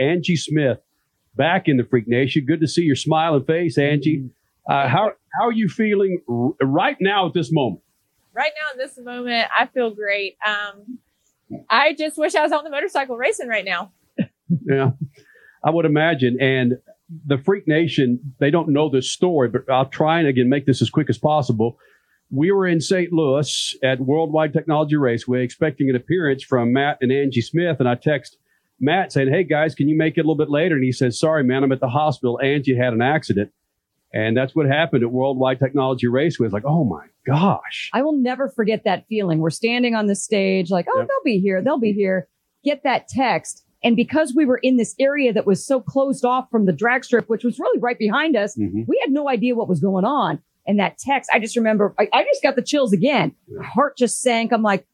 Angie Smith back in the Freak Nation. Good to see your smiling face, Angie. Uh, how how are you feeling r- right now at this moment? Right now, at this moment, I feel great. Um, I just wish I was on the motorcycle racing right now. Yeah, I would imagine. And the Freak Nation, they don't know this story, but I'll try and again make this as quick as possible. We were in St. Louis at Worldwide Technology Raceway expecting an appearance from Matt and Angie Smith, and I text Matt saying, Hey guys, can you make it a little bit later? And he says, Sorry, man, I'm at the hospital. Angie had an accident. And that's what happened at Worldwide Technology Raceway. It's like, oh my gosh. I will never forget that feeling. We're standing on the stage, like, oh, Yep. they'll be here, they'll be here. Get that text. And because we were in this area that was so closed off from the drag strip, which was really right behind us, Mhm. we had no idea what was going on. And that text, I just remember, I, I just got the chills again. My heart just sank. I'm like,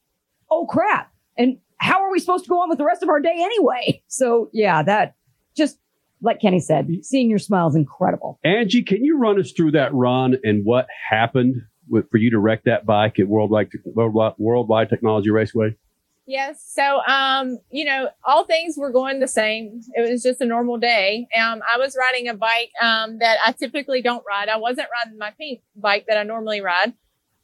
oh crap. And how are we supposed to go on with the rest of our day anyway? So yeah, that just like Kenny said, seeing your smile is incredible. Angie, can you run us through that run and what happened with, for you to wreck that bike at Worldwide, Worldwide, Worldwide Technology Raceway? Yes. So, um, you know, all things were going the same. It was just a normal day. Um, I was riding a bike, um, that I typically don't ride. I wasn't riding my pink bike that I normally ride.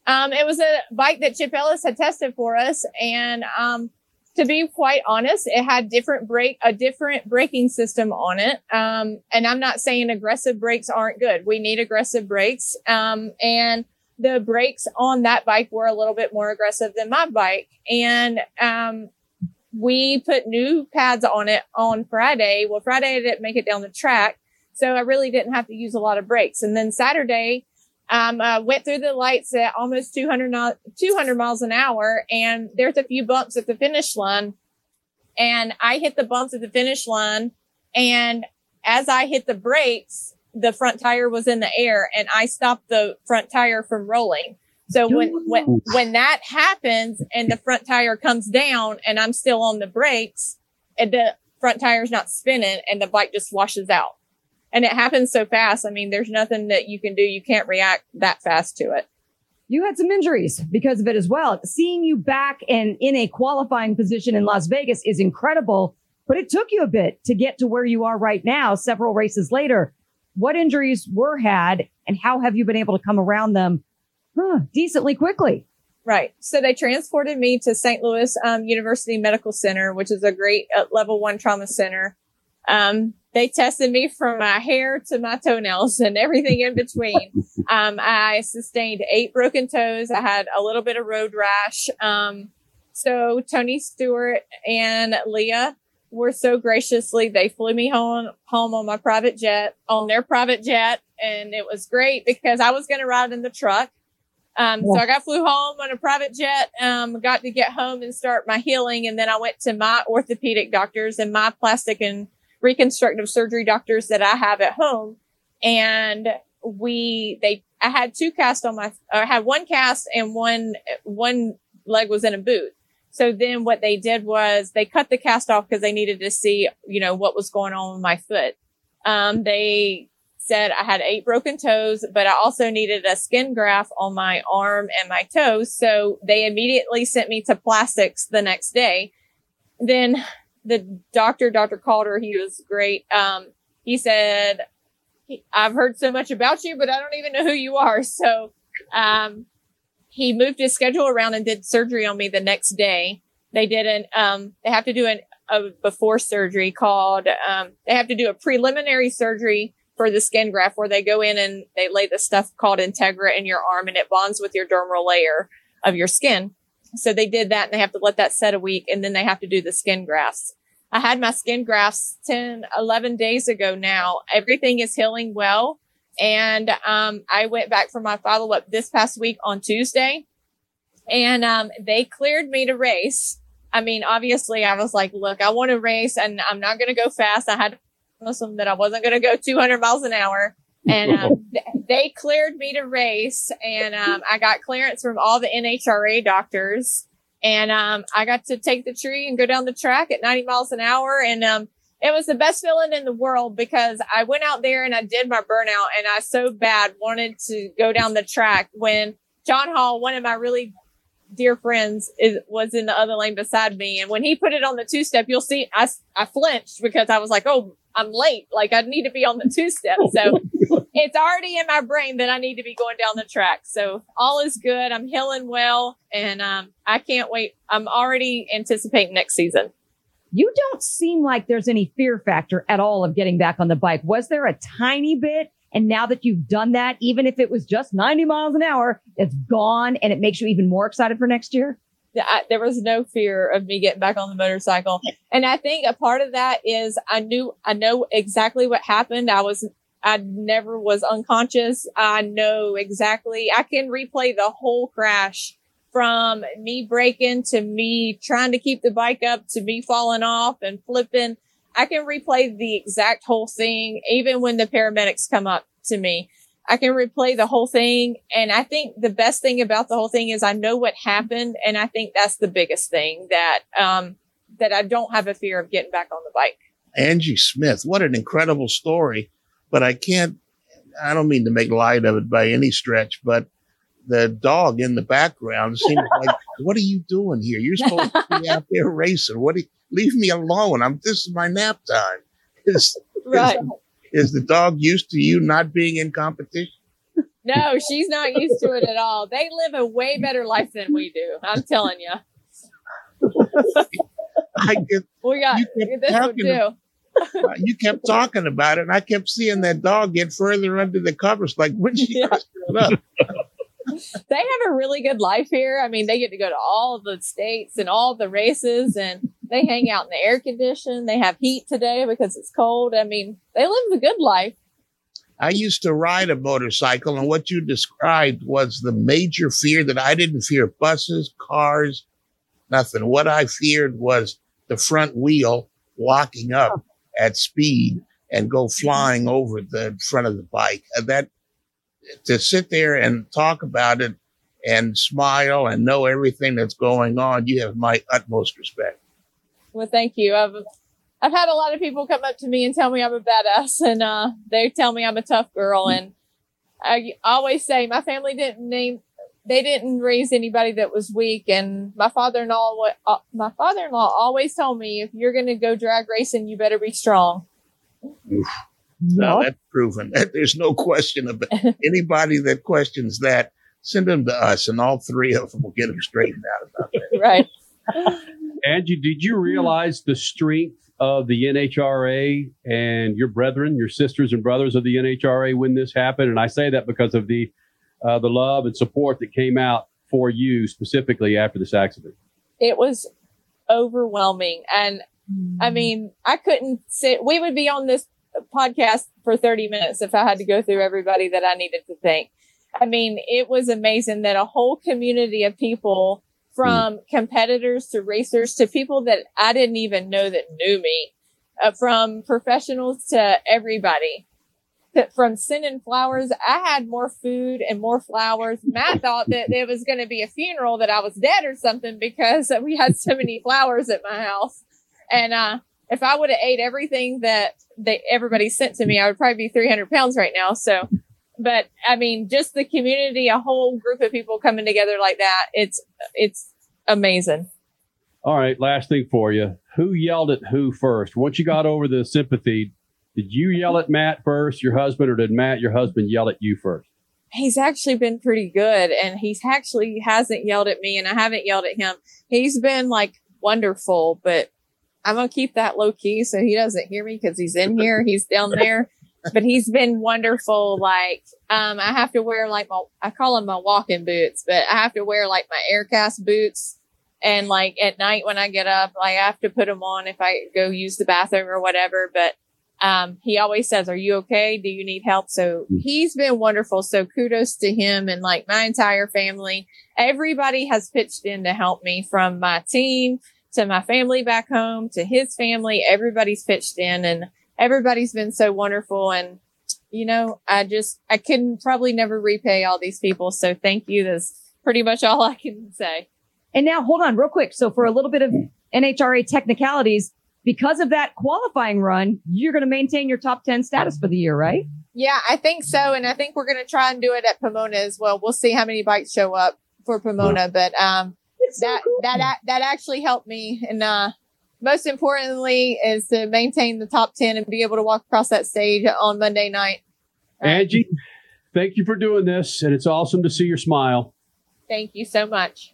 Um, it was a bike that Chip Ellis had tested for us. And, um, to be quite honest, it had different brake, a different braking system on it. Um, and I'm not saying aggressive brakes aren't good. We need aggressive brakes. Um, and the brakes on that bike were a little bit more aggressive than my bike. And, um, we put new pads on it on Friday. Well, Friday I didn't make it down the track. So I really didn't have to use a lot of brakes. And then Saturday, um, uh, went through the lights at almost 200, 200 miles an hour. And there's a few bumps at the finish line. And I hit the bumps at the finish line. And as I hit the brakes, the front tire was in the air and I stopped the front tire from rolling. So when, when, when that happens and the front tire comes down and I'm still on the brakes and the front tire's not spinning and the bike just washes out. And it happens so fast. I mean, there's nothing that you can do. You can't react that fast to it. You had some injuries because of it as well. Seeing you back and in a qualifying position in Las Vegas is incredible, but it took you a bit to get to where you are right now, several races later. What injuries were had and how have you been able to come around them huh, decently quickly? Right. So they transported me to St. Louis um, University Medical Center, which is a great uh, level one trauma center. Um, they tested me from my hair to my toenails and everything in between. um, I sustained eight broken toes. I had a little bit of road rash. Um, so Tony Stewart and Leah were so graciously, they flew me home, home on my private jet, on their private jet. And it was great because I was going to ride in the truck. Um, so I got flew home on a private jet, um, got to get home and start my healing. And then I went to my orthopedic doctors and my plastic and reconstructive surgery doctors that I have at home. And we, they, I had two casts on my, I had one cast and one, one leg was in a boot. So then what they did was they cut the cast off because they needed to see, you know, what was going on with my foot. Um, they said I had eight broken toes, but I also needed a skin graft on my arm and my toes. So they immediately sent me to plastics the next day. Then the doctor, Dr. Calder, he was great. Um, he said, I've heard so much about you, but I don't even know who you are. So, um, he moved his schedule around and did surgery on me the next day. They did an, um, they have to do an, a before surgery called, um, they have to do a preliminary surgery for the skin graft where they go in and they lay the stuff called Integra in your arm and it bonds with your dermal layer of your skin. So they did that and they have to let that set a week and then they have to do the skin grafts. I had my skin grafts 10, 11 days ago now. Everything is healing well. And, um, I went back for my follow up this past week on Tuesday and, um, they cleared me to race. I mean, obviously I was like, look, I want to race and I'm not going to go fast. I had to promise them that I wasn't going to go 200 miles an hour. And um, they cleared me to race, and um, I got clearance from all the NHRA doctors, and um, I got to take the tree and go down the track at 90 miles an hour, and um, it was the best feeling in the world because I went out there and I did my burnout, and I so bad wanted to go down the track when John Hall, one of my really dear friends is, was in the other lane beside me. And when he put it on the two step, you'll see I, I flinched because I was like, oh, I'm late. Like I need to be on the two step. So it's already in my brain that I need to be going down the track. So all is good. I'm healing well and um, I can't wait. I'm already anticipating next season. You don't seem like there's any fear factor at all of getting back on the bike. Was there a tiny bit? And now that you've done that, even if it was just 90 miles an hour, it's gone and it makes you even more excited for next year? I, there was no fear of me getting back on the motorcycle. And I think a part of that is I knew, I know exactly what happened. I was, I never was unconscious. I know exactly, I can replay the whole crash from me breaking to me trying to keep the bike up to me falling off and flipping. I can replay the exact whole thing, even when the paramedics come up to me. I can replay the whole thing. And I think the best thing about the whole thing is I know what happened. And I think that's the biggest thing that, um, that I don't have a fear of getting back on the bike. Angie Smith, what an incredible story. But I can't, I don't mean to make light of it by any stretch, but the dog in the background seems like, what are you doing here? You're supposed to be out there racing. What? You, leave me alone. I'm. This is my nap time. Is, right. Is, is the dog used to you not being in competition? No, she's not used to it at all. They live a way better life than we do. I'm telling you. I get. We got you this one too. you kept talking about it, and I kept seeing that dog get further under the covers. Like when she yeah. up. they have a really good life here. I mean, they get to go to all the states and all the races and they hang out in the air condition. They have heat today because it's cold. I mean, they live the good life. I used to ride a motorcycle and what you described was the major fear that I didn't fear buses, cars, nothing. What I feared was the front wheel locking up at speed and go mm-hmm. flying over the front of the bike. That to sit there and talk about it and smile and know everything that's going on, you have my utmost respect. Well, thank you. I've I've had a lot of people come up to me and tell me I'm a badass, and uh, they tell me I'm a tough girl. And I always say my family didn't name, they didn't raise anybody that was weak. And my father-in-law, uh, my father-in-law always told me, if you're going to go drag racing, you better be strong. Oof. No, no that's proven. There's no question about anybody that questions that. Send them to us, and all three of them will get them straightened out about that. Right. Angie, did you realize the strength of the NHRA and your brethren, your sisters and brothers of the NHRA when this happened? And I say that because of the uh, the love and support that came out for you specifically after this accident. It was overwhelming, and I mm. mean, I couldn't sit. We would be on this podcast for 30 minutes if I had to go through everybody that I needed to thank. I mean, it was amazing that a whole community of people from mm. competitors to racers to people that I didn't even know that knew me, uh, from professionals to everybody. That from sending flowers, I had more food and more flowers. Matt thought that it was going to be a funeral that I was dead or something because we had so many flowers at my house. And, uh, if I would have ate everything that they everybody sent to me, I would probably be 300 pounds right now. So, but I mean, just the community, a whole group of people coming together like that, it's it's amazing. All right, last thing for you. Who yelled at who first? Once you got over the sympathy, did you yell at Matt first, your husband, or did Matt, your husband, yell at you first? He's actually been pretty good and he's actually hasn't yelled at me and I haven't yelled at him. He's been like wonderful, but I'm gonna keep that low key so he doesn't hear me because he's in here. He's down there. But he's been wonderful. Like, um, I have to wear like my, I call them my walking boots, but I have to wear like my aircast boots. And like at night when I get up, like I have to put them on if I go use the bathroom or whatever. But, um, he always says, are you okay? Do you need help? So hmm. he's been wonderful. So kudos to him and like my entire family. Everybody has pitched in to help me from my team to my family back home, to his family. Everybody's pitched in and everybody's been so wonderful. And, you know, I just, I can probably never repay all these people. So thank you. That's pretty much all I can say. And now hold on real quick. So for a little bit of NHRA technicalities, because of that qualifying run, you're going to maintain your top 10 status for the year, right? Yeah, I think so. And I think we're going to try and do it at Pomona as well. We'll see how many bikes show up for Pomona, but, um, so that cool. that that actually helped me and uh most importantly is to maintain the top 10 and be able to walk across that stage on monday night Uh, Angie, thank you for doing this, and it's awesome to see your smile. thank you so much